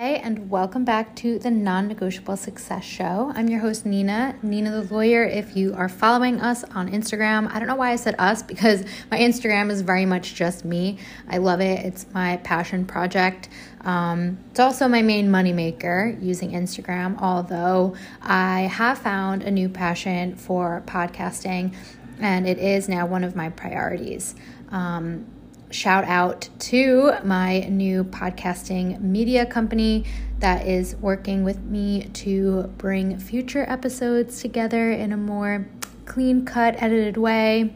Hey, and welcome back to the Non Negotiable Success Show. I'm your host, Nina, Nina the Lawyer. If you are following us on Instagram, I don't know why I said us because my Instagram is very much just me. I love it, it's my passion project. Um, it's also my main moneymaker using Instagram, although I have found a new passion for podcasting and it is now one of my priorities. Um, shout out to my new podcasting media company that is working with me to bring future episodes together in a more clean cut, edited way.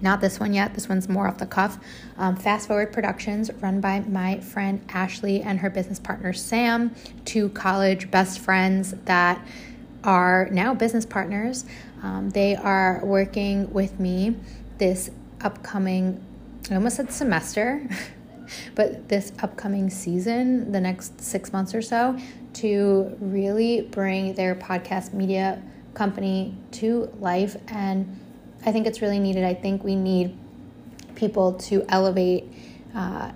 Not this one yet, this one's more off the cuff. Um, Fast Forward Productions, run by my friend Ashley and her business partner Sam, two college best friends that are now business partners. Um, they are working with me this upcoming I almost said semester, but this upcoming season, the next six months or so, to really bring their podcast media company to life. And I think it's really needed. I think we need people to elevate uh,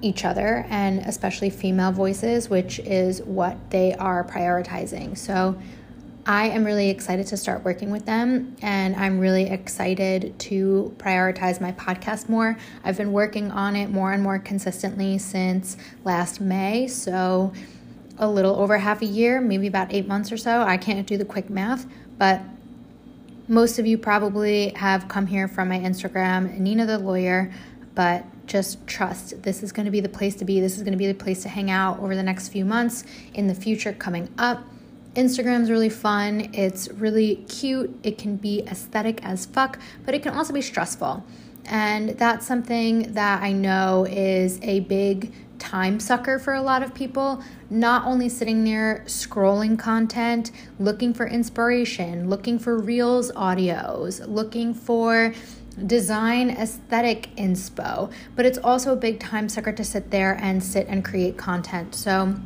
each other and especially female voices, which is what they are prioritizing. So I am really excited to start working with them and I'm really excited to prioritize my podcast more. I've been working on it more and more consistently since last May, so a little over half a year, maybe about eight months or so. I can't do the quick math, but most of you probably have come here from my Instagram, Nina the Lawyer, but just trust this is going to be the place to be. This is going to be the place to hang out over the next few months in the future coming up. Instagram's really fun. It's really cute. It can be aesthetic as fuck, but it can also be stressful. And that's something that I know is a big time sucker for a lot of people. Not only sitting there scrolling content, looking for inspiration, looking for reels audios, looking for design aesthetic inspo, but it's also a big time sucker to sit there and sit and create content. So,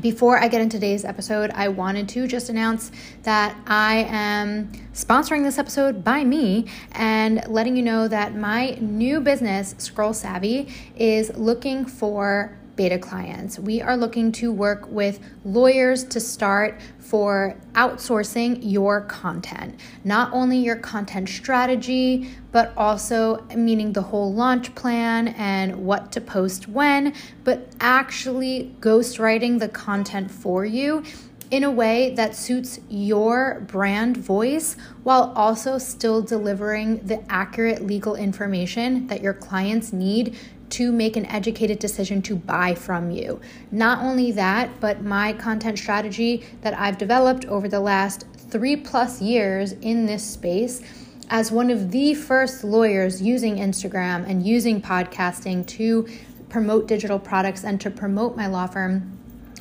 before I get into today's episode, I wanted to just announce that I am sponsoring this episode by me and letting you know that my new business, Scroll Savvy, is looking for beta clients. We are looking to work with lawyers to start for outsourcing your content. Not only your content strategy, but also meaning the whole launch plan and what to post when, but actually ghostwriting the content for you in a way that suits your brand voice while also still delivering the accurate legal information that your clients need to make an educated decision to buy from you. Not only that, but my content strategy that I've developed over the last three plus years in this space as one of the first lawyers using Instagram and using podcasting to promote digital products and to promote my law firm,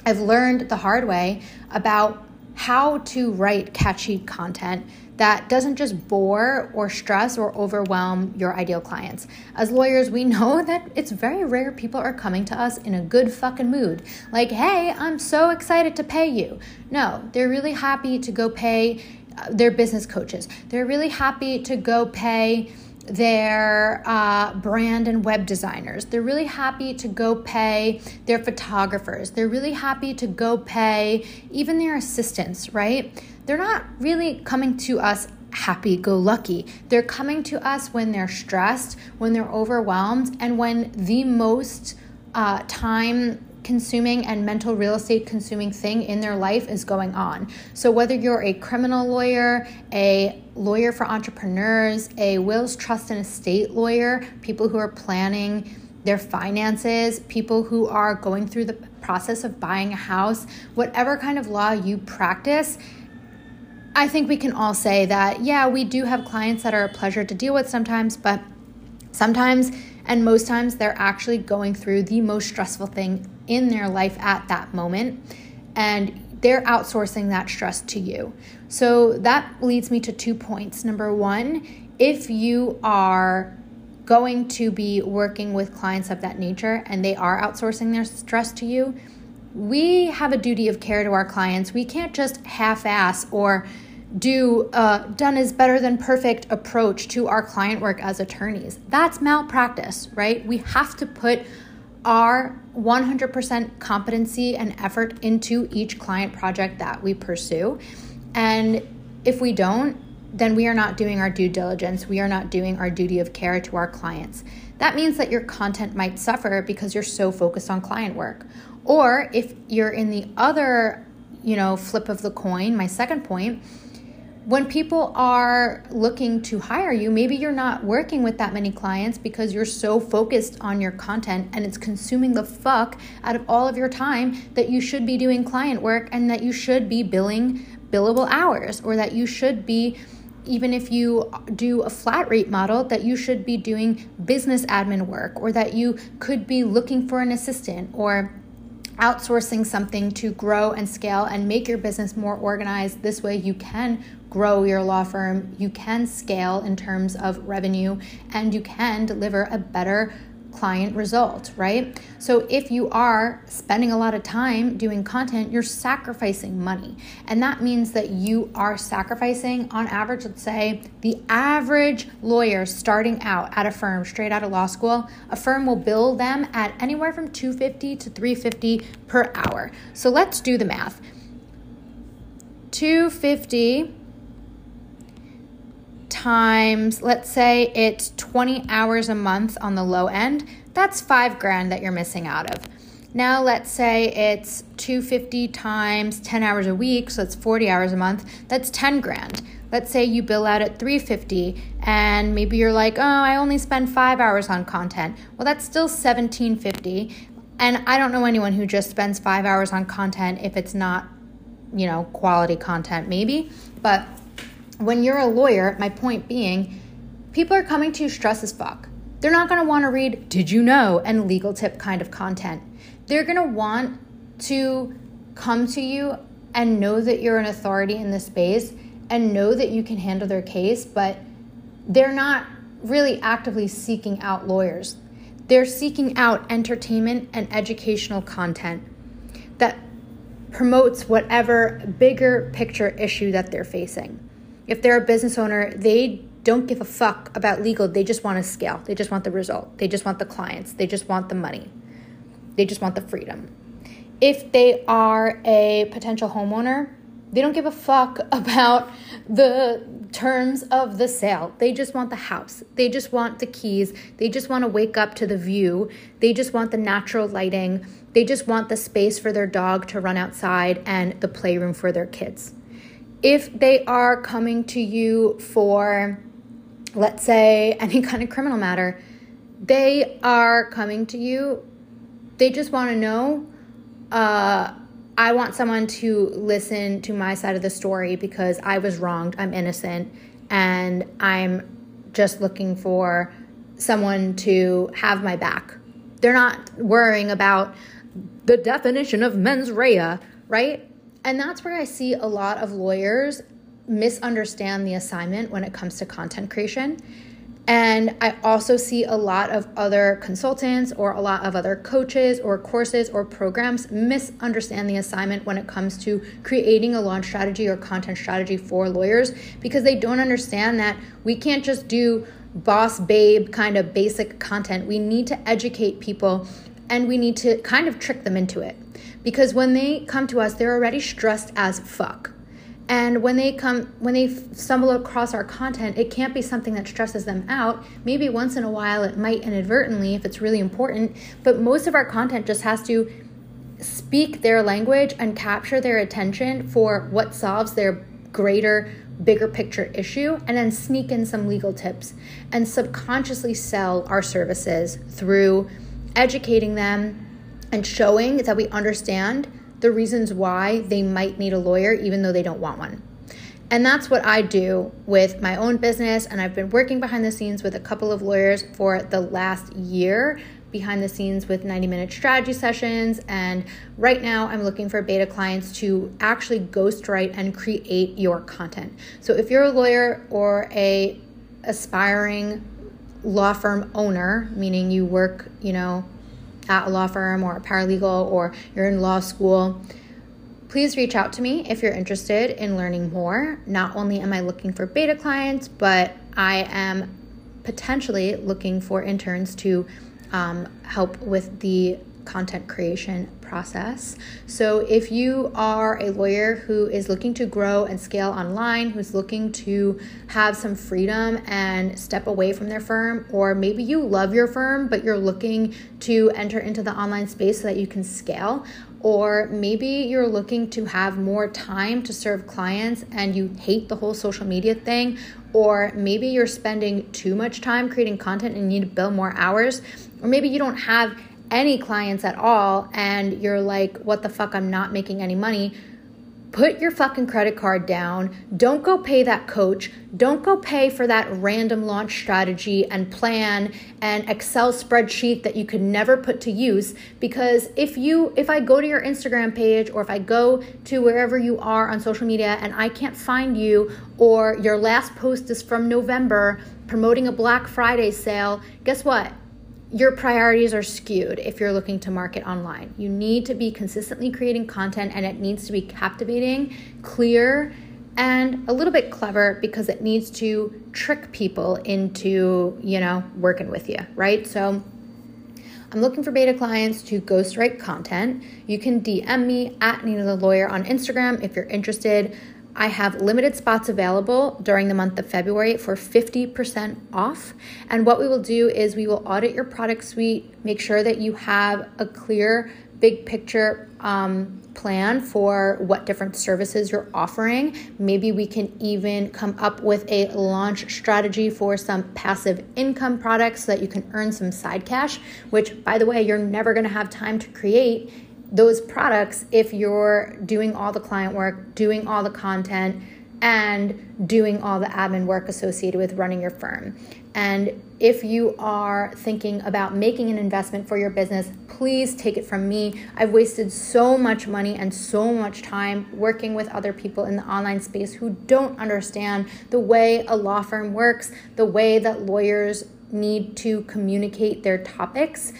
I've learned the hard way about how to write catchy content that doesn't just bore or stress or overwhelm your ideal clients. As lawyers, we know that it's very rare people are coming to us in a good fucking mood. Like, hey, I'm so excited to pay you. No, they're really happy to go pay uh, their business coaches. They're really happy to go pay their uh, brand and web designers. They're really happy to go pay their photographers. They're really happy to go pay even their assistants, right? They're not really coming to us happy go lucky. They're coming to us when they're stressed, when they're overwhelmed, and when the most uh, time consuming and mental real estate consuming thing in their life is going on. So, whether you're a criminal lawyer, a lawyer for entrepreneurs, a wills, trust, and estate lawyer, people who are planning their finances, people who are going through the process of buying a house, whatever kind of law you practice, I think we can all say that, yeah, we do have clients that are a pleasure to deal with sometimes, but sometimes and most times they're actually going through the most stressful thing in their life at that moment. And they're outsourcing that stress to you. So that leads me to two points. Number one, if you are going to be working with clients of that nature and they are outsourcing their stress to you, we have a duty of care to our clients. We can't just half ass or do uh, done is better than perfect approach to our client work as attorneys. That's malpractice, right? We have to put our 100% competency and effort into each client project that we pursue. And if we don't, then we are not doing our due diligence. We are not doing our duty of care to our clients. That means that your content might suffer because you're so focused on client work. Or if you're in the other, you know, flip of the coin, my second point, when people are looking to hire you, maybe you're not working with that many clients because you're so focused on your content and it's consuming the fuck out of all of your time that you should be doing client work and that you should be billing billable hours or that you should be even if you do a flat rate model, that you should be doing business admin work or that you could be looking for an assistant or outsourcing something to grow and scale and make your business more organized. This way, you can grow your law firm, you can scale in terms of revenue, and you can deliver a better client result, right? So if you are spending a lot of time doing content, you're sacrificing money. And that means that you are sacrificing, on average, let's say, the average lawyer starting out at a firm straight out of law school, a firm will bill them at anywhere from 250 to 350 per hour. So let's do the math. 250 times, let's say it's 20 hours a month on the low end, that's five grand that you're missing out of. Now, let's say it's 250 times 10 hours a week, so it's 40 hours a month, that's 10 grand. Let's say you bill out at 350 and maybe you're like, oh, I only spend five hours on content. Well, that's still 1750. And I don't know anyone who just spends five hours on content if it's not, you know, quality content, maybe. But when you're a lawyer, my point being, people are coming to you stressed as fuck. They're not going to want to read did you know and legal tip kind of content. They're going to want to come to you and know that you're an authority in this space and know that you can handle their case, but they're not really actively seeking out lawyers. They're seeking out entertainment and educational content that promotes whatever bigger picture issue that they're facing. If they're a business owner, they don't give a fuck about legal. They just want to scale. They just want the result. They just want the clients. They just want the money. They just want the freedom. If they are a potential homeowner, they don't give a fuck about the terms of the sale. They just want the house. They just want the keys. They just want to wake up to the view. They just want the natural lighting. They just want the space for their dog to run outside and the playroom for their kids if they are coming to you for, let's say, any kind of criminal matter, they are coming to you, they just want to know. Uh, I want someone to listen to my side of the story because I was wronged, I'm innocent, and I'm just looking for someone to have my back. They're not worrying about the definition of mens rea, right? And that's where I see a lot of lawyers misunderstand the assignment when it comes to content creation. And I also see a lot of other consultants or a lot of other coaches or courses or programs misunderstand the assignment when it comes to creating a launch strategy or content strategy for lawyers because they don't understand that we can't just do boss babe kind of basic content. We need to educate people and we need to kind of trick them into it because when they come to us, they're already stressed as fuck. And when they come, when they stumble across our content, it can't be something that stresses them out. Maybe once in a while it might inadvertently if it's really important, but most of our content just has to speak their language and capture their attention for what solves their greater, bigger picture issue, and then sneak in some legal tips and subconsciously sell our services through educating them and showing that we understand the reasons why they might need a lawyer even though they don't want one. And that's what I do with my own business. And I've been working behind the scenes with a couple of lawyers for the last year, behind the scenes with 90 minute strategy sessions. And right now, I'm looking for beta clients to actually ghostwrite and create your content. So if you're a lawyer or a aspiring law firm owner, meaning you work, you know, at a law firm or a paralegal or you're in law school, please reach out to me if you're interested in learning more. Not only am I looking for beta clients, but I am potentially looking for interns to um, help with the content creation process. So, if you are a lawyer who is looking to grow and scale online, who's looking to have some freedom and step away from their firm, or maybe you love your firm but you're looking to enter into the online space so that you can scale, or maybe you're looking to have more time to serve clients and you hate the whole social media thing, or maybe you're spending too much time creating content and you need to bill more hours, or maybe you don't have any clients at all and you're like, what the fuck, I'm not making any money, put your fucking credit card down. Don't go pay that coach. Don't go pay for that random launch strategy and plan and Excel spreadsheet that you could never put to use because if you if I go to your Instagram page or if I go to wherever you are on social media and I can't find you or your last post is from November promoting a Black Friday sale, guess what? Your priorities are skewed if you're looking to market online. You need to be consistently creating content and it needs to be captivating, clear, and a little bit clever because it needs to trick people into, you know, working with you, right? So I'm looking for beta clients to ghostwrite content. You can DM me at Nina the Lawyer on Instagram if you're interested. I have limited spots available during the month of February for 50% off. And what we will do is we will audit your product suite, make sure that you have a clear, big picture um, plan for what different services you're offering. Maybe we can even come up with a launch strategy for some passive income products so that you can earn some side cash, which, by the way, you're never gonna have time to create those products if you're doing all the client work, doing all the content, and doing all the admin work associated with running your firm. And if you are thinking about making an investment for your business, please take it from me. I've wasted so much money and so much time working with other people in the online space who don't understand the way a law firm works, the way that lawyers need to communicate their topics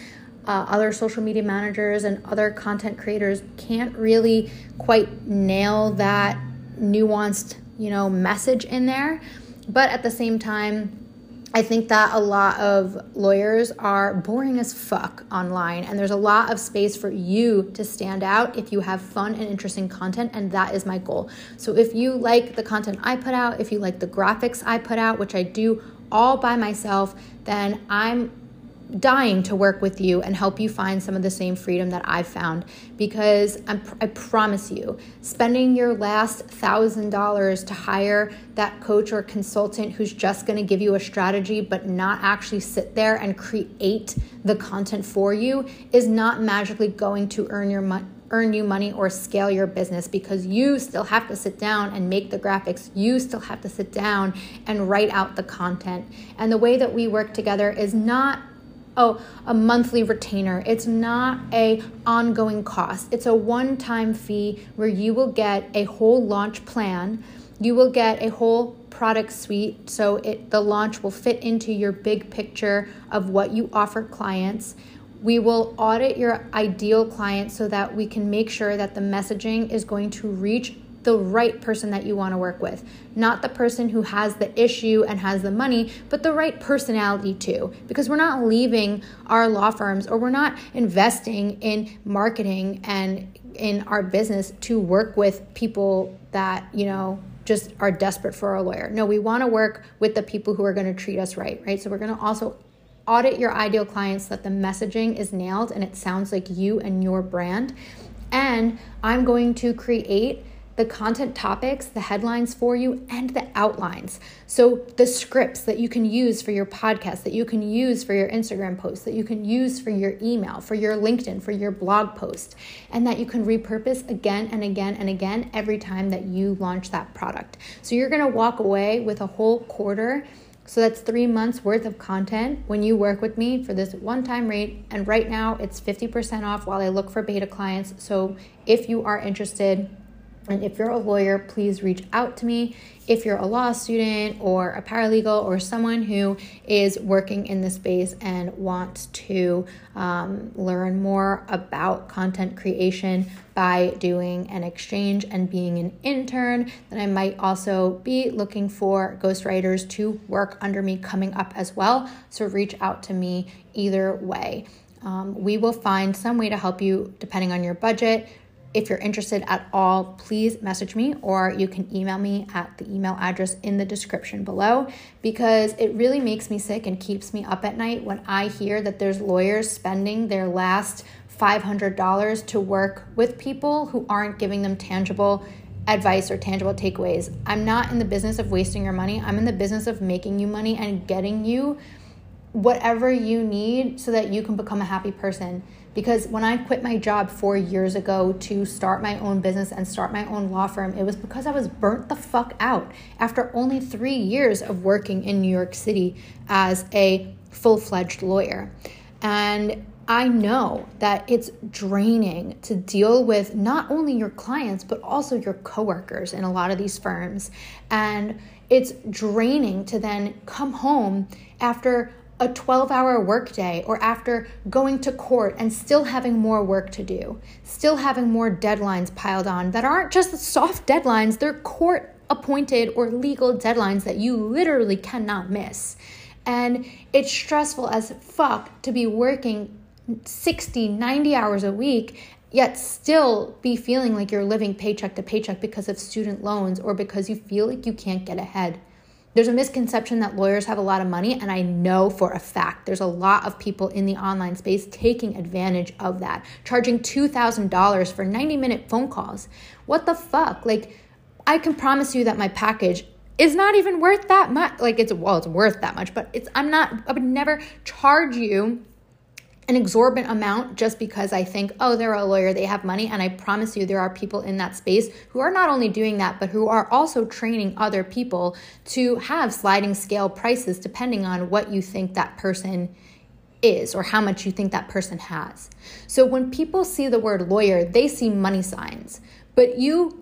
uh, other social media managers and other content creators can't really quite nail that nuanced, you know, message in there. But at the same time, I think that a lot of lawyers are boring as fuck online, and there's a lot of space for you to stand out if you have fun and interesting content, and that is my goal. So, if you like the content I put out, if you like the graphics I put out, which I do all by myself, then I'm dying to work with you and help you find some of the same freedom that I've found because I'm, i promise you, spending your last thousand dollars to hire that coach or consultant who's just going to give you a strategy but not actually sit there and create the content for you is not magically going to earn your money earn you money or scale your business because you still have to sit down and make the graphics. You still have to sit down and write out the content. And the way that we work together is not oh a monthly retainer. It's not a ongoing cost. It's a one-time fee where you will get a whole launch plan. You will get a whole product suite so it the launch will fit into your big picture of what you offer clients. We will audit your ideal client so that we can make sure that the messaging is going to reach the right person that you want to work with. Not the person who has the issue and has the money, but the right personality too. Because we're not leaving our law firms or we're not investing in marketing and in our business to work with people that, you know, just are desperate for a lawyer. No, we want to work with the people who are going to treat us right, right? So we're going to also audit your ideal clients that the messaging is nailed and it sounds like you and your brand. And I'm going to create the content topics, the headlines for you, and the outlines. So, the scripts that you can use for your podcast, that you can use for your Instagram post, that you can use for your email, for your LinkedIn, for your blog post, and that you can repurpose again and again and again every time that you launch that product. So, you're gonna walk away with a whole quarter. So that's three months worth of content when you work with me for this one time rate. And right now it's 50% off while I look for beta clients. So if you are interested, And if you're a lawyer, please reach out to me. If you're a law student or a paralegal or someone who is working in the space and wants to um, learn more about content creation by doing an exchange and being an intern, then I might also be looking for ghostwriters to work under me coming up as well. So reach out to me either way. Um, we will find some way to help you depending on your budget if you're interested at all, please message me or you can email me at the email address in the description below because it really makes me sick and keeps me up at night when I hear that there's lawyers spending their last $500 to work with people who aren't giving them tangible advice or tangible takeaways. I'm not in the business of wasting your money. I'm in the business of making you money and getting you whatever you need so that you can become a happy person. Because when I quit my job four years ago to start my own business and start my own law firm, it was because I was burnt the fuck out after only three years of working in New York City as a full fledged lawyer. And I know that it's draining to deal with not only your clients, but also your coworkers in a lot of these firms. And it's draining to then come home after a 12 hour workday or after going to court and still having more work to do, still having more deadlines piled on that aren't just soft deadlines, they're court appointed or legal deadlines that you literally cannot miss. And it's stressful as fuck to be working 60, 90 hours a week yet still be feeling like you're living paycheck to paycheck because of student loans or because you feel like you can't get ahead. There's a misconception that lawyers have a lot of money, and I know for a fact there's a lot of people in the online space taking advantage of that, charging $2,000 for 90 minute phone calls. What the fuck? Like, I can promise you that my package is not even worth that much. Like, it's, well, it's worth that much, but it's, I'm not, I would never charge you an exorbitant amount just because I think, oh, they're a lawyer, they have money. And I promise you, there are people in that space who are not only doing that, but who are also training other people to have sliding scale prices depending on what you think that person is or how much you think that person has. So when people see the word lawyer, they see money signs. But you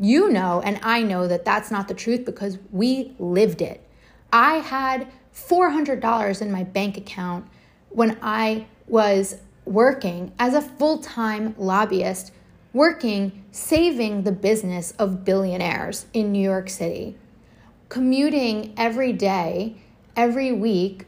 you know and I know that that's not the truth because we lived it. I had $400 in my bank account when I was working as a full time lobbyist, working saving the business of billionaires in New York City, commuting every day, every week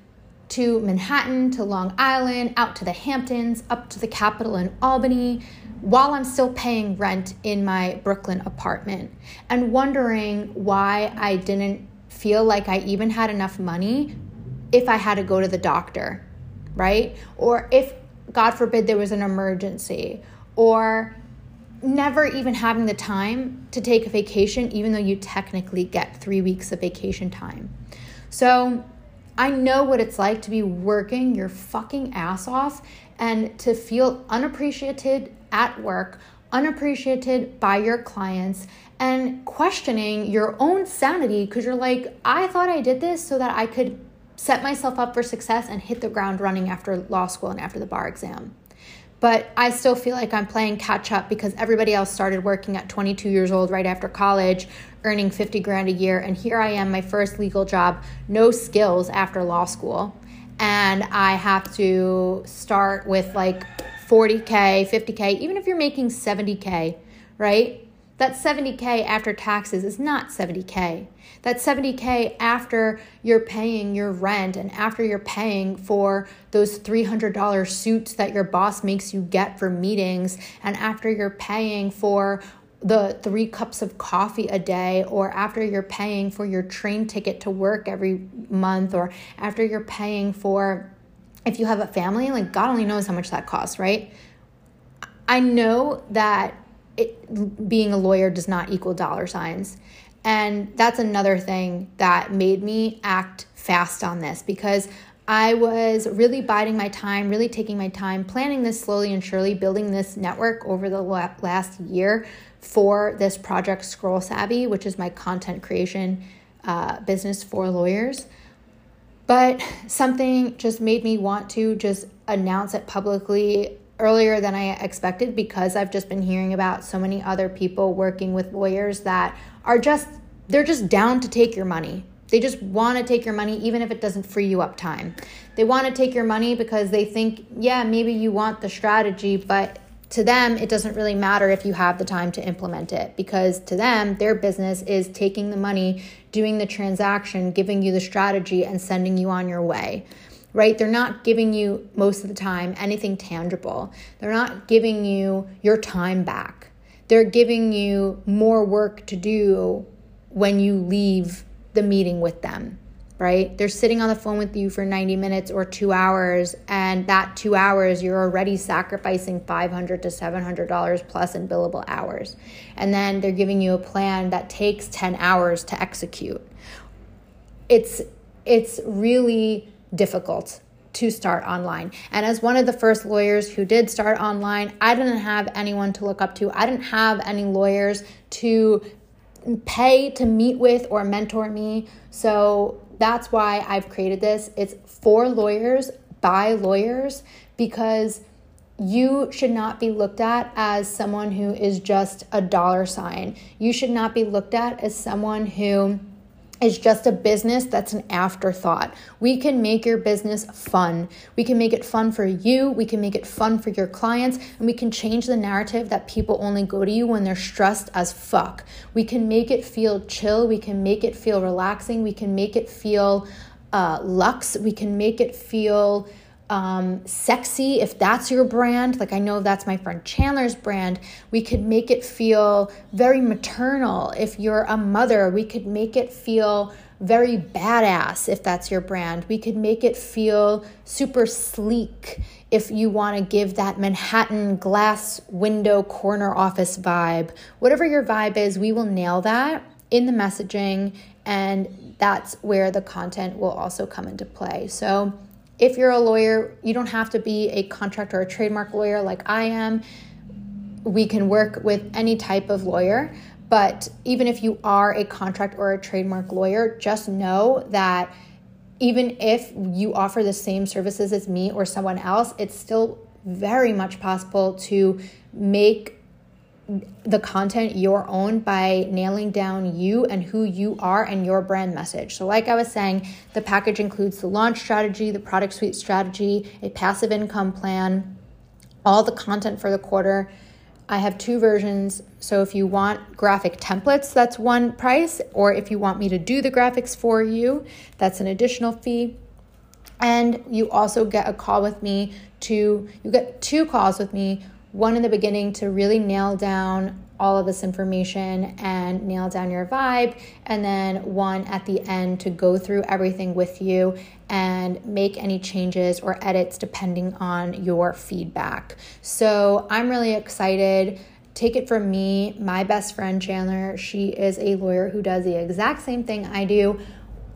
to Manhattan, to Long Island, out to the Hamptons, up to the Capitol in Albany, while I'm still paying rent in my Brooklyn apartment, and wondering why I didn't feel like I even had enough money if I had to go to the doctor right? Or if, God forbid, there was an emergency, or never even having the time to take a vacation, even though you technically get three weeks of vacation time. So I know what it's like to be working your fucking ass off and to feel unappreciated at work, unappreciated by your clients, and questioning your own sanity because you're like, I thought I did this so that I could set myself up for success and hit the ground running after law school and after the bar exam. But I still feel like I'm playing catch up because everybody else started working at 22 years old right after college, earning 50 grand a year. And here I am, my first legal job, no skills after law school. And I have to start with like 40K, 50K, even if you're making 70K, right? That 70K after taxes is not 70K. That 70K after you're paying your rent and after you're paying for those $300 suits that your boss makes you get for meetings and after you're paying for the three cups of coffee a day, or after you're paying for your train ticket to work every month, or after you're paying for if you have a family, like God only knows how much that costs, right? I know that it, being a lawyer does not equal dollar signs. And that's another thing that made me act fast on this because I was really biding my time, really taking my time, planning this slowly and surely, building this network over the last year for this project Scroll Savvy, which is my content creation uh, business for lawyers. But something just made me want to just announce it publicly earlier than I expected because I've just been hearing about so many other people working with lawyers that are just they're just down to take your money. They just want to take your money even if it doesn't free you up time. They want to take your money because they think, yeah, maybe you want the strategy, but to them, it doesn't really matter if you have the time to implement it because to them, their business is taking the money, doing the transaction, giving you the strategy, and sending you on your way right? They're not giving you most of the time anything tangible. They're not giving you your time back. They're giving you more work to do when you leave the meeting with them, right? They're sitting on the phone with you for 90 minutes or two hours, and that two hours, you're already sacrificing 500 to $700 plus in billable hours. And then they're giving you a plan that takes 10 hours to execute. It's, it's really difficult to start online. And as one of the first lawyers who did start online, I didn't have anyone to look up to. I didn't have any lawyers to pay to meet with or mentor me. So that's why I've created this. It's for lawyers by lawyers because you should not be looked at as someone who is just a dollar sign. You should not be looked at as someone who is just a business that's an afterthought. We can make your business fun. We can make it fun for you. We can make it fun for your clients. And we can change the narrative that people only go to you when they're stressed as fuck. We can make it feel chill. We can make it feel relaxing. We can make it feel uh, luxe. We can make it feel um, sexy if that's your brand. Like I know that's my friend Chandler's brand. We could make it feel very maternal if you're a mother. We could make it feel very badass if that's your brand. We could make it feel super sleek if you want to give that Manhattan glass window corner office vibe. Whatever your vibe is, we will nail that in the messaging, and that's where the content will also come into play. So, if you're a lawyer, you don't have to be a contract or a trademark lawyer like I am. We can work with any type of lawyer. But even if you are a contract or a trademark lawyer, just know that even if you offer the same services as me or someone else, it's still very much possible to make the content your own by nailing down you and who you are and your brand message. So, like I was saying, the package includes the launch strategy, the product suite strategy, a passive income plan, all the content for the quarter. I have two versions. So, if you want graphic templates, that's one price, or if you want me to do the graphics for you, that's an additional fee. And you also get a call with me to, you get two calls with me one in the beginning to really nail down all of this information and nail down your vibe, and then one at the end to go through everything with you and make any changes or edits depending on your feedback. So I'm really excited. Take it from me, my best friend Chandler. She is a lawyer who does the exact same thing I do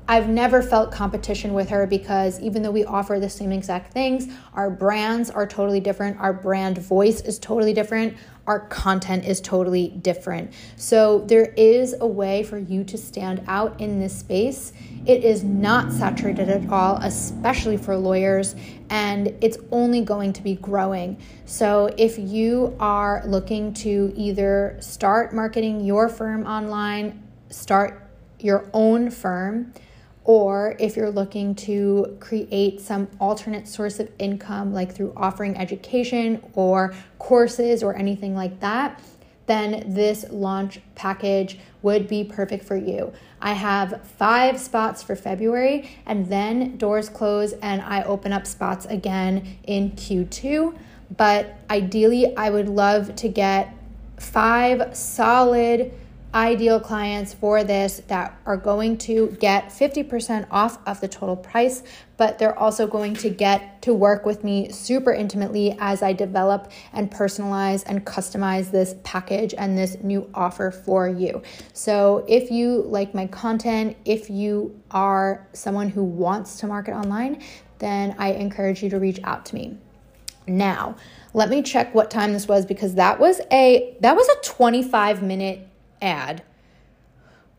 I've never felt competition with her because even though we offer the same exact things, our brands are totally different. Our brand voice is totally different. Our content is totally different. So there is a way for you to stand out in this space. It is not saturated at all, especially for lawyers, and it's only going to be growing. So if you are looking to either start marketing your firm online, start your own firm, or if you're looking to create some alternate source of income, like through offering education or courses or anything like that, then this launch package would be perfect for you. I have five spots for February, and then doors close and I open up spots again in Q2. But ideally, I would love to get five solid ideal clients for this that are going to get 50% off of the total price, but they're also going to get to work with me super intimately as I develop and personalize and customize this package and this new offer for you. So, if you like my content, if you are someone who wants to market online, then I encourage you to reach out to me. Now, let me check what time this was because that was a that was a 25 minute ad.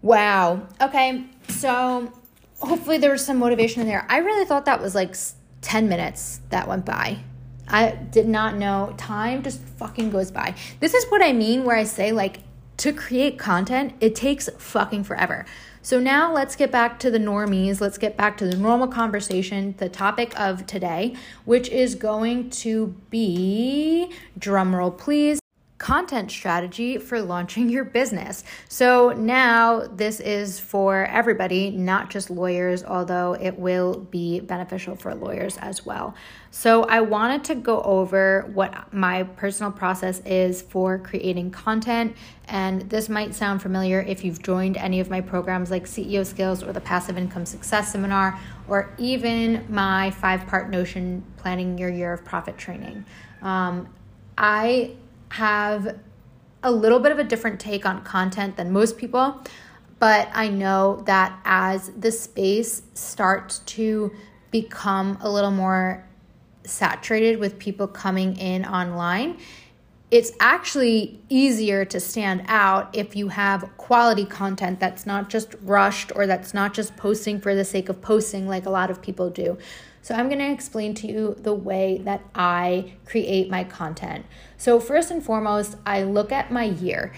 Wow. Okay. So hopefully there was some motivation in there. I really thought that was like 10 minutes that went by. I did not know. Time just fucking goes by. This is what I mean where I say, like, to create content, it takes fucking forever. So now let's get back to the normies. Let's get back to the normal conversation, the topic of today, which is going to be drumroll please content strategy for launching your business. So now this is for everybody, not just lawyers, although it will be beneficial for lawyers as well. So I wanted to go over what my personal process is for creating content. And this might sound familiar if you've joined any of my programs like CEO Skills or the Passive Income Success Seminar, or even my five part Notion Planning Your Year of Profit training. Um, I have a little bit of a different take on content than most people, but I know that as the space starts to become a little more saturated with people coming in online, it's actually easier to stand out if you have quality content that's not just rushed or that's not just posting for the sake of posting like a lot of people do. So, I'm going to explain to you the way that I create my content. So, first and foremost, I look at my year.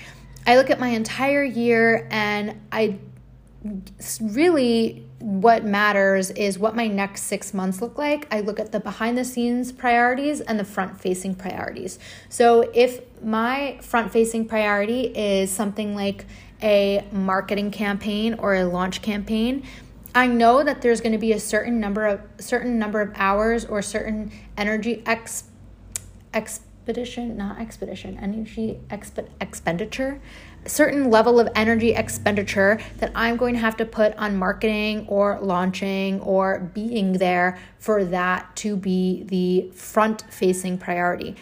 I look at my entire year and I really what matters is what my next six months look like. I look at the behind the scenes priorities and the front facing priorities. So, if my front facing priority is something like a marketing campaign or a launch campaign, I know that there's going to be a certain number of certain number of hours or certain energy ex expedition, not expedition, energy exp- expenditure, certain level of energy expenditure that I'm going to have to put on marketing or launching or being there for that to be the front facing priority.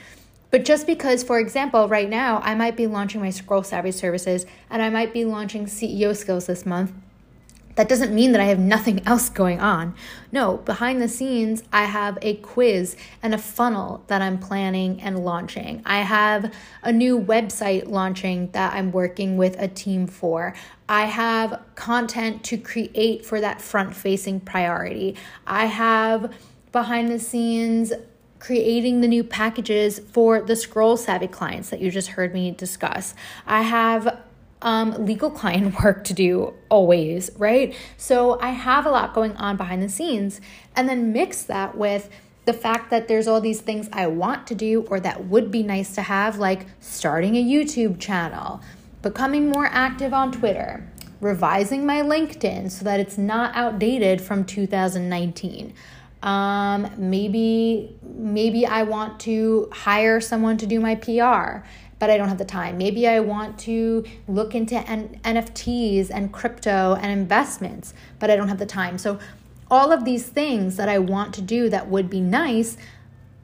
But just because, for example, right now I might be launching my Scroll Savvy services and I might be launching CEO skills this month that doesn't mean that I have nothing else going on. No, behind the scenes, I have a quiz and a funnel that I'm planning and launching. I have a new website launching that I'm working with a team for. I have content to create for that front facing priority. I have behind the scenes creating the new packages for the scroll savvy clients that you just heard me discuss. I have um, legal client work to do always, right? So I have a lot going on behind the scenes, and then mix that with the fact that there's all these things I want to do or that would be nice to have, like starting a YouTube channel, becoming more active on Twitter, revising my LinkedIn so that it's not outdated from 2019. Um, maybe maybe I want to hire someone to do my PR but I don't have the time. Maybe I want to look into N- NFTs and crypto and investments, but I don't have the time. So, all of these things that I want to do that would be nice,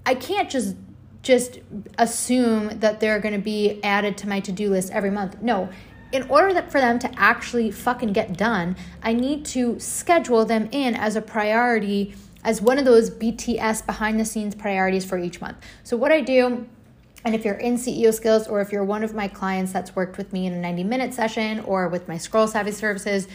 I can't just just assume that they're going to be added to my to-do list every month. No, in order that for them to actually fucking get done, I need to schedule them in as a priority as one of those BTS behind the scenes priorities for each month. So what I do and if you're in CEO skills or if you're one of my clients that's worked with me in a 90 minute session or with my Scroll Savvy services,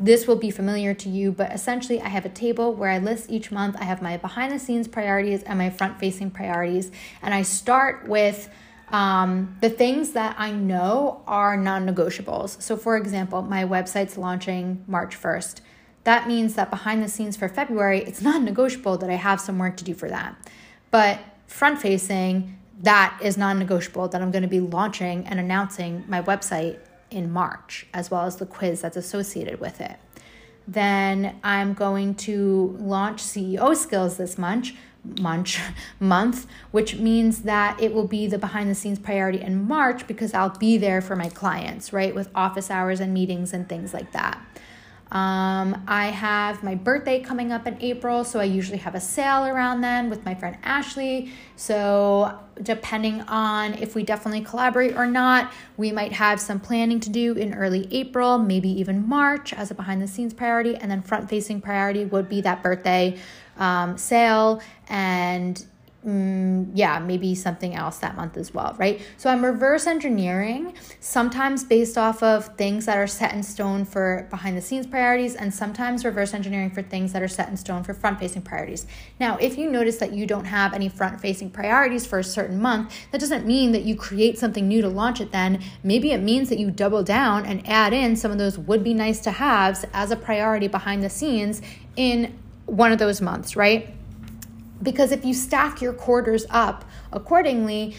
this will be familiar to you. But essentially, I have a table where I list each month. I have my behind the scenes priorities and my front facing priorities. And I start with um, the things that I know are non negotiables. So, for example, my website's launching March 1st. That means that behind the scenes for February, it's non negotiable that I have some work to do for that. But front facing, that is non negotiable that I'm going to be launching and announcing my website in March, as well as the quiz that's associated with it. Then I'm going to launch CEO skills this month, month, month, which means that it will be the behind the scenes priority in March because I'll be there for my clients, right, with office hours and meetings and things like that. Um, I have my birthday coming up in April, so I usually have a sale around then with my friend Ashley. So, depending on if we definitely collaborate or not, we might have some planning to do in early April, maybe even March as a behind the scenes priority. And then, front facing priority would be that birthday um, sale and mm, yeah, maybe something else that month as well, right? So I'm reverse engineering, sometimes based off of things that are set in stone for behind the scenes priorities, and sometimes reverse engineering for things that are set in stone for front facing priorities. Now, if you notice that you don't have any front facing priorities for a certain month, that doesn't mean that you create something new to launch it then. Maybe it means that you double down and add in some of those would be nice to haves as a priority behind the scenes in one of those months, right? Because if you stack your quarters up accordingly,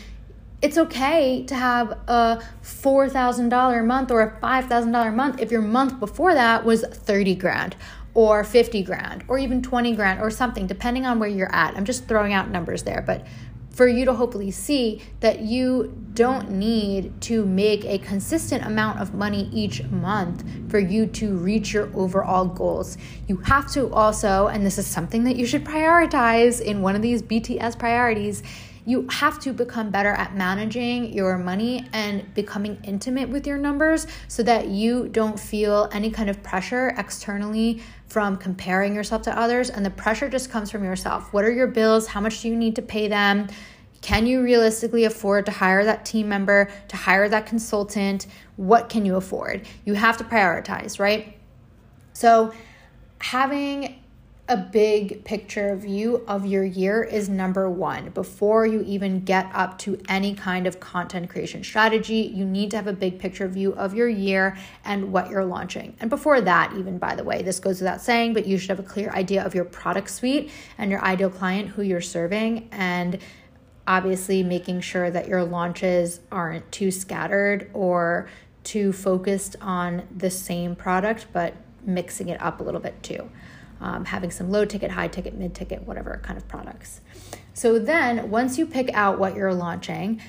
it's okay to have a $4,000 a month or a $5,000 a month if your month before that was 30 grand or 50 grand or even 20 grand or something, depending on where you're at. I'm just throwing out numbers there, but for you to hopefully see that you don't need to make a consistent amount of money each month for you to reach your overall goals. You have to also, and this is something that you should prioritize in one of these BTS priorities. You have to become better at managing your money and becoming intimate with your numbers so that you don't feel any kind of pressure externally from comparing yourself to others. And the pressure just comes from yourself. What are your bills? How much do you need to pay them? Can you realistically afford to hire that team member, to hire that consultant? What can you afford? You have to prioritize, right? So, having a big picture view of your year is number one. Before you even get up to any kind of content creation strategy, you need to have a big picture view of your year and what you're launching. And before that, even by the way, this goes without saying, but you should have a clear idea of your product suite and your ideal client, who you're serving, and obviously making sure that your launches aren't too scattered or too focused on the same product, but mixing it up a little bit too. Um, having some low ticket, high ticket, mid ticket, whatever kind of products. So then, once you pick out what you're launching,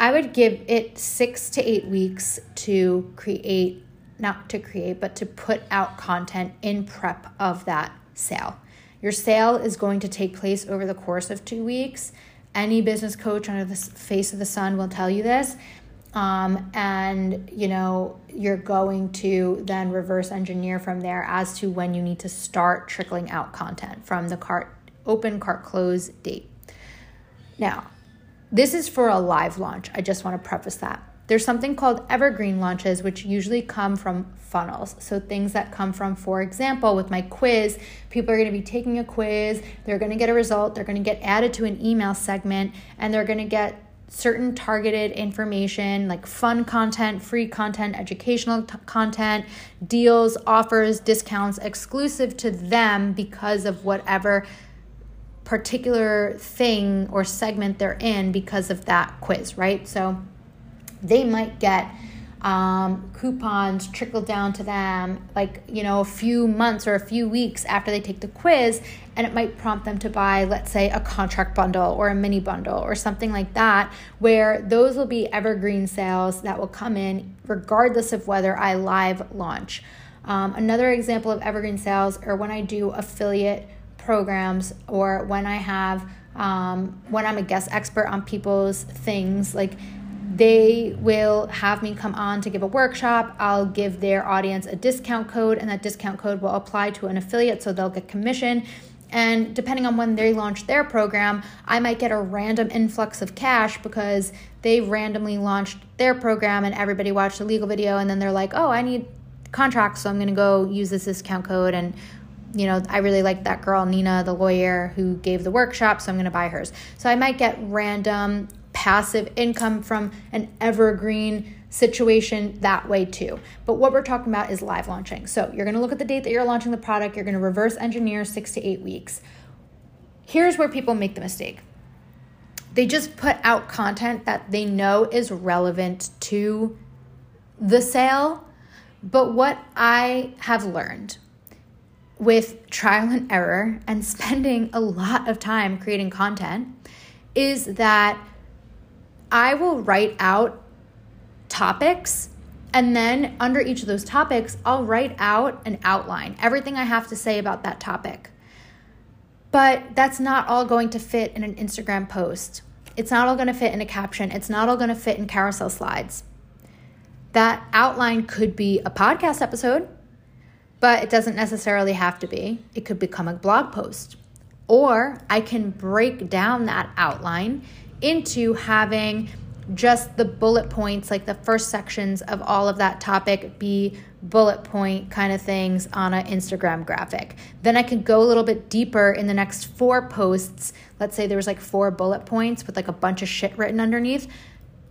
I would give it six to eight weeks to create, not to create, but to put out content in prep of that sale. Your sale is going to take place over the course of two weeks. Any business coach under the face of the sun will tell you this. Um, and you know you're going to then reverse engineer from there as to when you need to start trickling out content from the cart open cart close date. Now this is for a live launch. I just want to preface that. There's something called evergreen launches, which usually come from funnels. So, things that come from, for example, with my quiz, people are going to be taking a quiz, they're going to get a result, they're going to get added to an email segment, and they're going to get certain targeted information like fun content, free content, educational t- content, deals, offers, discounts exclusive to them because of whatever particular thing or segment they're in because of that quiz, right? So, they might get um, coupons trickle down to them like you know a few months or a few weeks after they take the quiz and it might prompt them to buy let's say a contract bundle or a mini bundle or something like that where those will be evergreen sales that will come in regardless of whether i live launch. Um, another example of evergreen sales are when i do affiliate programs or when i have um, when i'm a guest expert on people's things like they will have me come on to give a workshop. I'll give their audience a discount code, and that discount code will apply to an affiliate so they'll get commission. And depending on when they launch their program, I might get a random influx of cash because they randomly launched their program and everybody watched a legal video and then they're like, oh, I need contracts, so I'm going to go use this discount code. And, you know, I really like that girl, Nina, the lawyer who gave the workshop, so I'm going to buy hers. So I might get random passive income from an evergreen situation that way too. But what we're talking about is live launching. So you're going to look at the date that you're launching the product, you're going to reverse engineer six to eight weeks. Here's where people make the mistake they just put out content that they know is relevant to the sale. But what I have learned with trial and error and spending a lot of time creating content is that I will write out topics and then under each of those topics, I'll write out an outline, everything I have to say about that topic. But that's not all going to fit in an Instagram post. It's not all going to fit in a caption. It's not all going to fit in carousel slides. That outline could be a podcast episode, but it doesn't necessarily have to be. It could become a blog post. Or I can break down that outline into having just the bullet points, like the first sections of all of that topic, be bullet point kind of things on an Instagram graphic. Then I could go a little bit deeper in the next four posts. Let's say there was like four bullet points with like a bunch of shit written underneath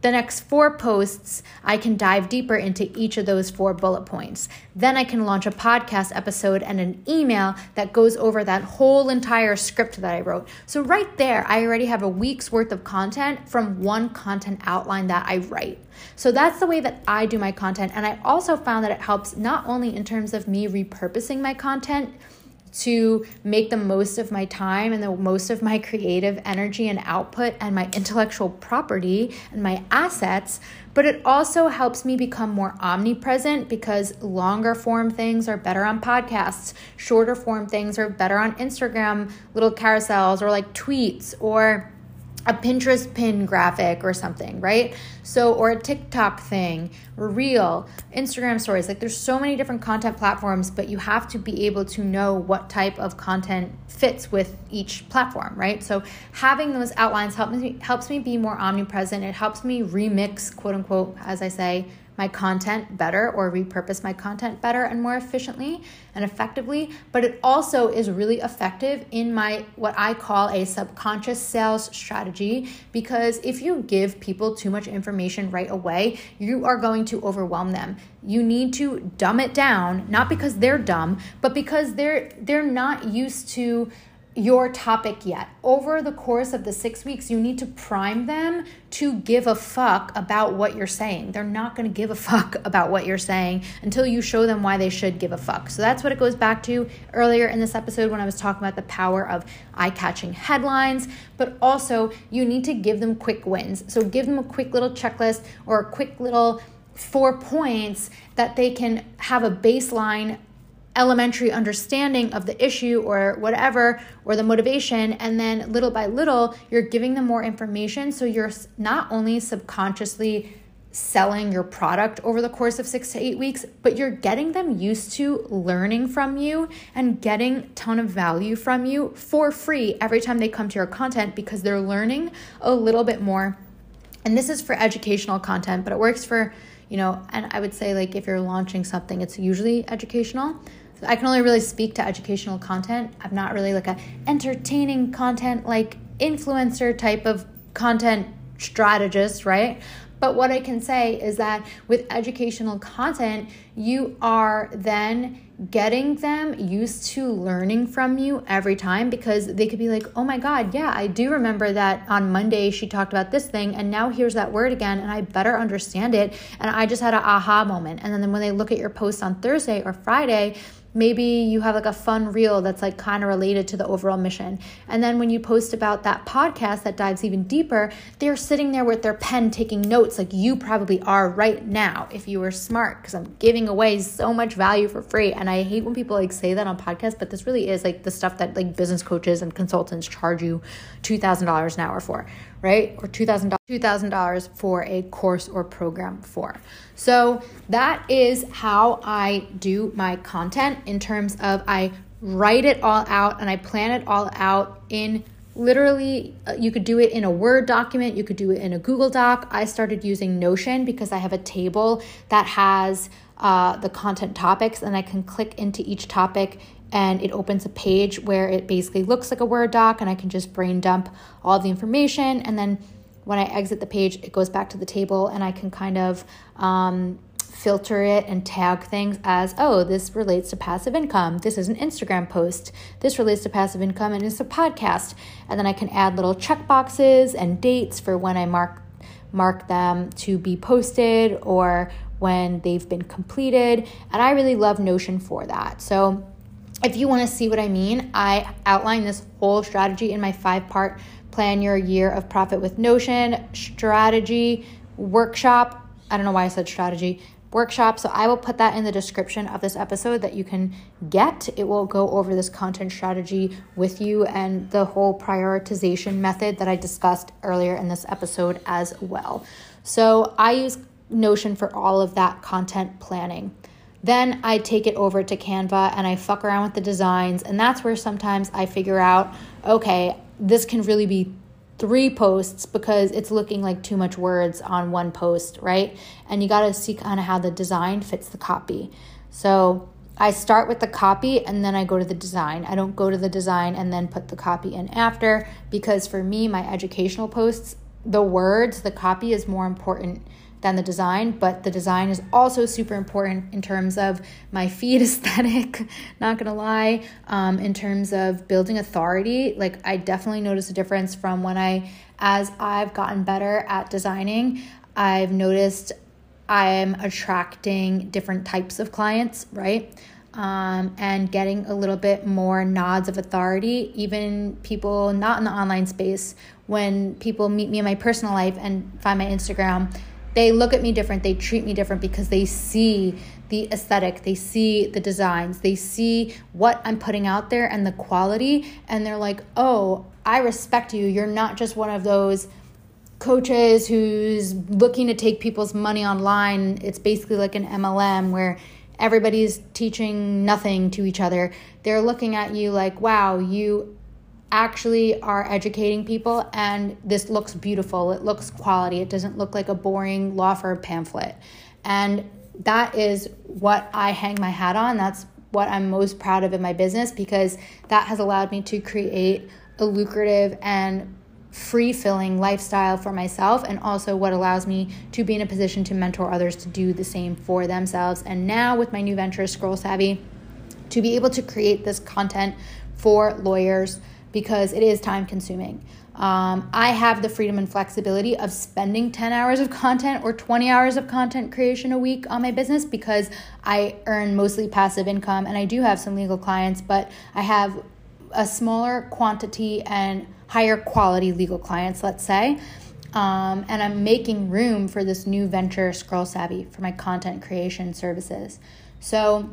the next four posts, I can dive deeper into each of those four bullet points. Then I can launch a podcast episode and an email that goes over that whole entire script that I wrote. So, right there, I already have a week's worth of content from one content outline that I write. So, that's the way that I do my content. And I also found that it helps not only in terms of me repurposing my content to make the most of my time and the most of my creative energy and output and my intellectual property and my assets. But it also helps me become more omnipresent because longer form things are better on podcasts, shorter form things are better on Instagram, little carousels or like tweets or a Pinterest pin graphic or something, right? So, or a TikTok thing, Reel, Instagram stories. Like, there's so many different content platforms, but you have to be able to know what type of content fits with each platform, right? So, having those outlines helps me helps me be more omnipresent. It helps me remix, quote unquote, as I say, my content better or repurpose my content better and more efficiently and effectively but it also is really effective in my what I call a subconscious sales strategy because if you give people too much information right away you are going to overwhelm them. You need to dumb it down not because they're dumb but because they're they're not used to your topic yet. Over the course of the six weeks, you need to prime them to give a fuck about what you're saying. They're not gonna give a fuck about what you're saying until you show them why they should give a fuck. So that's what it goes back to earlier in this episode when I was talking about the power of eye catching headlines, but also you need to give them quick wins. So give them a quick little checklist or a quick little four points that they can have a baseline elementary understanding of the issue or whatever or the motivation and then little by little you're giving them more information so you're not only subconsciously selling your product over the course of 6 to 8 weeks but you're getting them used to learning from you and getting ton of value from you for free every time they come to your content because they're learning a little bit more. And this is for educational content but it works for you know and i would say like if you're launching something it's usually educational I can only really speak to educational content. I'm not really like a entertaining content like influencer type of content strategist, right? But what I can say is that with educational content, you are then getting them used to learning from you every time because they could be like, oh my God, yeah, I do remember that on Monday she talked about this thing, and now here's that word again, and I better understand it. And I just had an aha moment. And then when they look at your post on Thursday or Friday, maybe you have like a fun reel that's like kind of related to the overall mission. And then when you post about that podcast that dives even deeper, they're sitting there with their pen taking notes like you probably are right now if you were smart because I'm giving away so much value for free. And I hate when people like say that on podcasts, but this really is like the stuff that like business coaches and consultants charge you $2,000 an hour for, right? Or $2,000 $2,000 for a course or program for. So that is how I do my content in terms of I write it all out and I plan it all out in literally uh, you could do it in a word document you could do it in a google doc i started using notion because i have a table that has uh, the content topics and i can click into each topic and it opens a page where it basically looks like a word doc and i can just brain dump all the information and then when I exit the page, it goes back to the table and I can kind of um, filter it and tag things as, oh, this relates to passive income. This is an Instagram post. This relates to passive income and it's a podcast. And then I can add little check boxes and dates for when I mark mark them to be posted or when they've been completed. And I really love Notion for that. So if you want to see what I mean, I outline this whole strategy in my five part plan your year of profit with Notion strategy workshop. I don't know why I said strategy workshop. So I will put that in the description of this episode that you can get. It will go over this content strategy with you and the whole prioritization method that I discussed earlier in this episode as well. So I use Notion for all of that content planning. Then I take it over to Canva and I fuck around with the designs. And that's where sometimes I figure out okay, this can really be three posts because it's looking like too much words on one post, right? And you got to see kind of how the design fits the copy. So I start with the copy and then I go to the design. I don't go to the design and then put the copy in after because for me, my educational posts, the words, the copy is more important than the design, but the design is also super important in terms of my feed aesthetic, not gonna lie, um, in terms of building authority. Like, I definitely notice a difference from when I, as I've gotten better at designing, I've noticed I'm attracting different types of clients, right? Um, and getting a little bit more nods of authority, even people not in the online space. When people meet me in my personal life and find my Instagram, they look at me different, they treat me different because they see the aesthetic, they see the designs, they see what I'm putting out there and the quality, and they're like, oh, I respect you. You're not just one of those coaches who's looking to take people's money online. It's basically like an MLM where everybody's teaching nothing to each other. They're looking at you like, wow, you actually are educating people and this looks beautiful. It looks quality. It doesn't look like a boring law firm pamphlet. And that is what i hang my hat on. That's what i'm most proud of in my business because that has allowed me to create a lucrative and free filling lifestyle for myself and also what allows me to be in a position to mentor others to do the same for themselves. And now with my new venture scroll savvy to be able to create this content for lawyers because it is time consuming. Um, I have the freedom and flexibility of spending 10 hours of content or 20 hours of content creation a week on my business because I earn mostly passive income and I do have some legal clients, but I have a smaller quantity and higher quality legal clients, let's say. Um, and I'm making room for this new venture, Scroll Savvy, for my content creation services. So,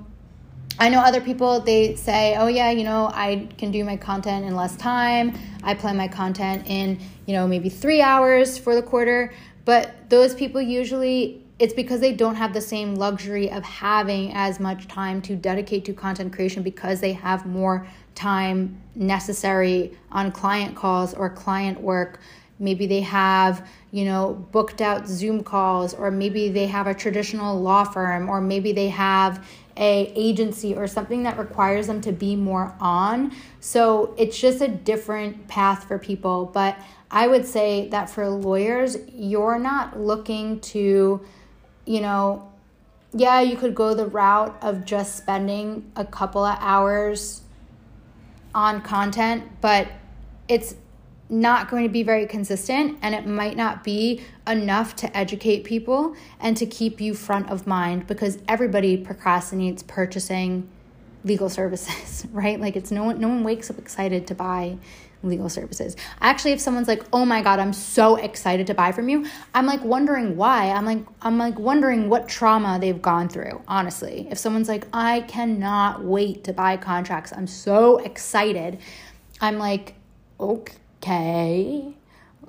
I know other people, they say, oh, yeah, you know, I can do my content in less time. I plan my content in, you know, maybe three hours for the quarter. But those people usually, it's because they don't have the same luxury of having as much time to dedicate to content creation because they have more time necessary on client calls or client work. Maybe they have, you know, booked out Zoom calls, or maybe they have a traditional law firm, or maybe they have, a agency or something that requires them to be more on. So it's just a different path for people. But I would say that for lawyers, you're not looking to, you know, yeah, you could go the route of just spending a couple of hours on content, but it's not going to be very consistent and it might not be enough to educate people and to keep you front of mind because everybody procrastinates purchasing legal services, right? Like it's no one no one wakes up excited to buy legal services. Actually, if someone's like, "Oh my god, I'm so excited to buy from you." I'm like wondering why. I'm like I'm like wondering what trauma they've gone through, honestly. If someone's like, "I cannot wait to buy contracts. I'm so excited." I'm like, "Okay, okay,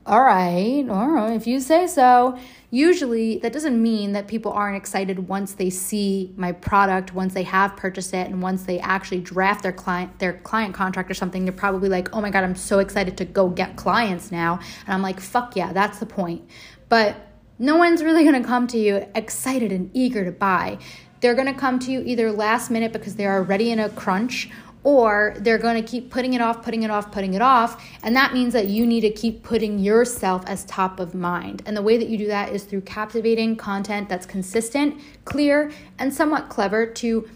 all right, all right, if you say so. Usually, that doesn't mean that people aren't excited once they see my product, once they have purchased it, and once they actually draft their client their client contract or something. They're probably like, "Oh my god, I'm so excited to go get clients now," and I'm like, "Fuck yeah, that's the point." But no one's really gonna come to you excited and eager to buy. They're gonna come to you either last minute because they're already in a crunch or they're going to keep putting it off, putting it off, putting it off. And that means that you need to keep putting yourself as top of mind. And the way that you do that is through captivating content that's consistent, clear, and somewhat clever to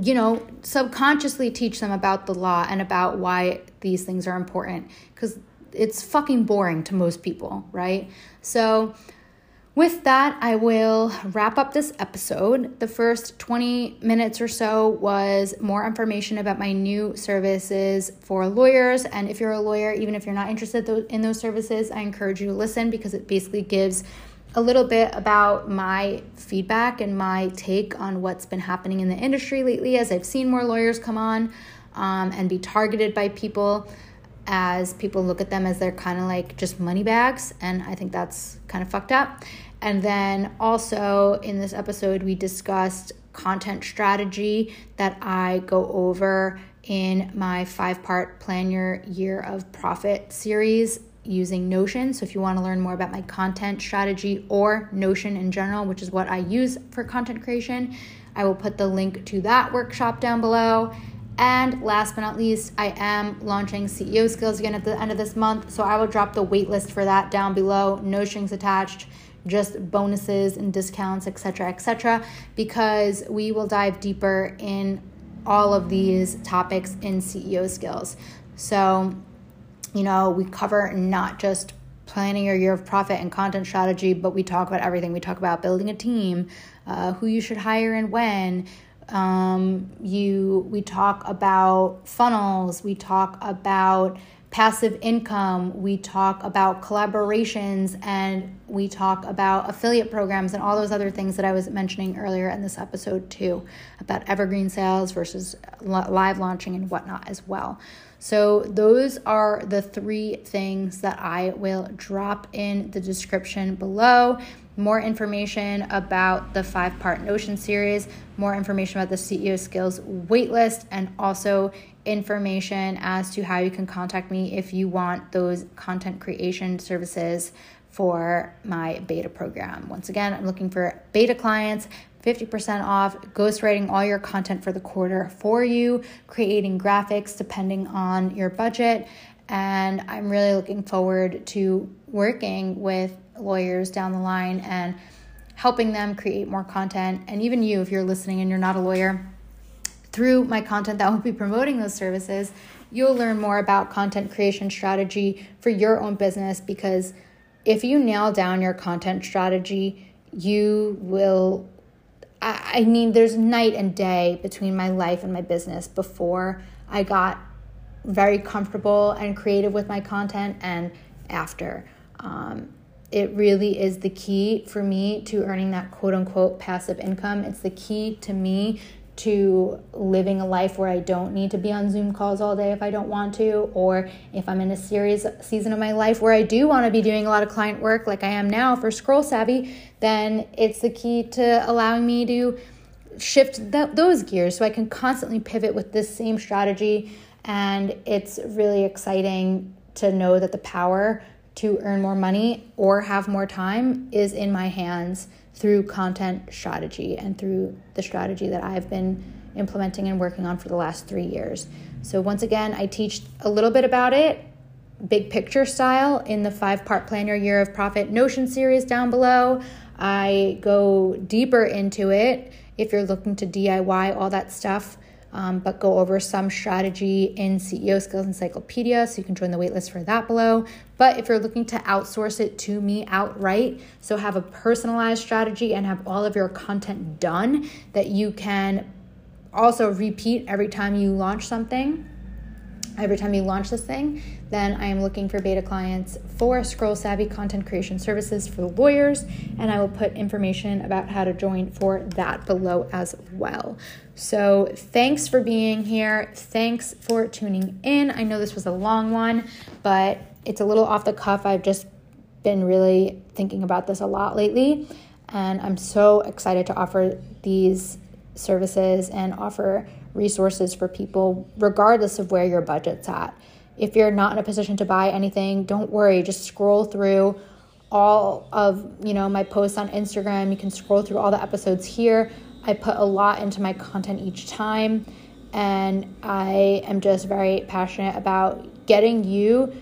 you know, subconsciously teach them about the law and about why these things are important because it's fucking boring to most people, right? So, with that, I will wrap up this episode. The first 20 minutes or so was more information about my new services for lawyers. And if you're a lawyer, even if you're not interested in those services, I encourage you to listen because it basically gives a little bit about my feedback and my take on what's been happening in the industry lately as I've seen more lawyers come on um, and be targeted by people as people look at them as they're kind of like just money bags. And I think that's kind of fucked up. And then also in this episode, we discussed content strategy that I go over in my five part Plan Your Year of Profit series using Notion. So if you want to learn more about my content strategy or Notion in general, which is what I use for content creation, I will put the link to that workshop down below. And last but not least, I am launching CEO skills again at the end of this month. So I will drop the waitlist for that down below. No strings attached, just bonuses and discounts, etc., etc. because we will dive deeper in all of these topics in CEO skills. So, you know, we cover not just planning your year of profit and content strategy, but we talk about everything. We talk about building a team, uh, who you should hire and when. Um, you we talk about funnels. We talk about passive income, we talk about collaborations, and we talk about affiliate programs and all those other things that I was mentioning earlier in this episode, too, about evergreen sales versus live launching and whatnot as well. So, those are the three things that I will drop in the description below more information about the five part Notion series, more information about the CEO Skills waitlist, and also information as to how you can contact me if you want those content creation services for my beta program. Once again, I'm looking for beta clients. 50% off, ghostwriting all your content for the quarter for you, creating graphics depending on your budget. And I'm really looking forward to working with lawyers down the line and helping them create more content. And even you, if you're listening and you're not a lawyer, through my content that will be promoting those services, you'll learn more about content creation strategy for your own business because if you nail down your content strategy, you will. I mean, there's night and day between my life and my business before I got very comfortable and creative with my content and after. Um, it really is the key for me to earning that quote unquote passive income. It's the key to me to living a life where I don't need to be on Zoom calls all day if I don't want to, or if I'm in a serious season of my life where I do want to be doing a lot of client work like I am now for Scroll Savvy, then it's the key to allowing me to shift th- those gears so I can constantly pivot with this same strategy. And it's really exciting to know that the power to earn more money or have more time is in my hands through content strategy and through the strategy that I've been implementing and working on for the last three years. So, once again, I teach a little bit about it, big picture style, in the five part Plan Your Year of Profit Notion series down below. I go deeper into it if you're looking to DIY all that stuff um, but go over some strategy in CEO Skills Encyclopedia. So you can join the waitlist for that below. But if you're looking to outsource it to me outright, so have a personalized strategy and have all of your content done that you can also repeat every time you launch something every time you launch this thing, then I am looking for beta clients for Scroll Savvy content creation services for lawyers, and I will put information about how to join for that below as well. So, thanks for being here. Thanks for tuning in. I know this was a long one, but it's a little off the cuff. I've just been really thinking about this a lot lately, and I'm so excited to offer these services and offer resources for people, regardless of where your budget's at. If you're not in a position to buy anything, don't worry. Just scroll through all of you know my posts on Instagram. You can scroll through all the episodes here. I put a lot into my content each time, and I am just very passionate about getting you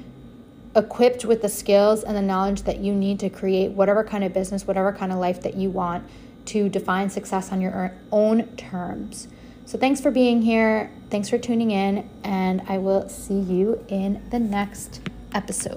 equipped with the skills and the knowledge that you need to create whatever kind of business, whatever kind of life that you want to define success on your own terms. So thanks for being here. Thanks for tuning in, and I will see you in the next episode.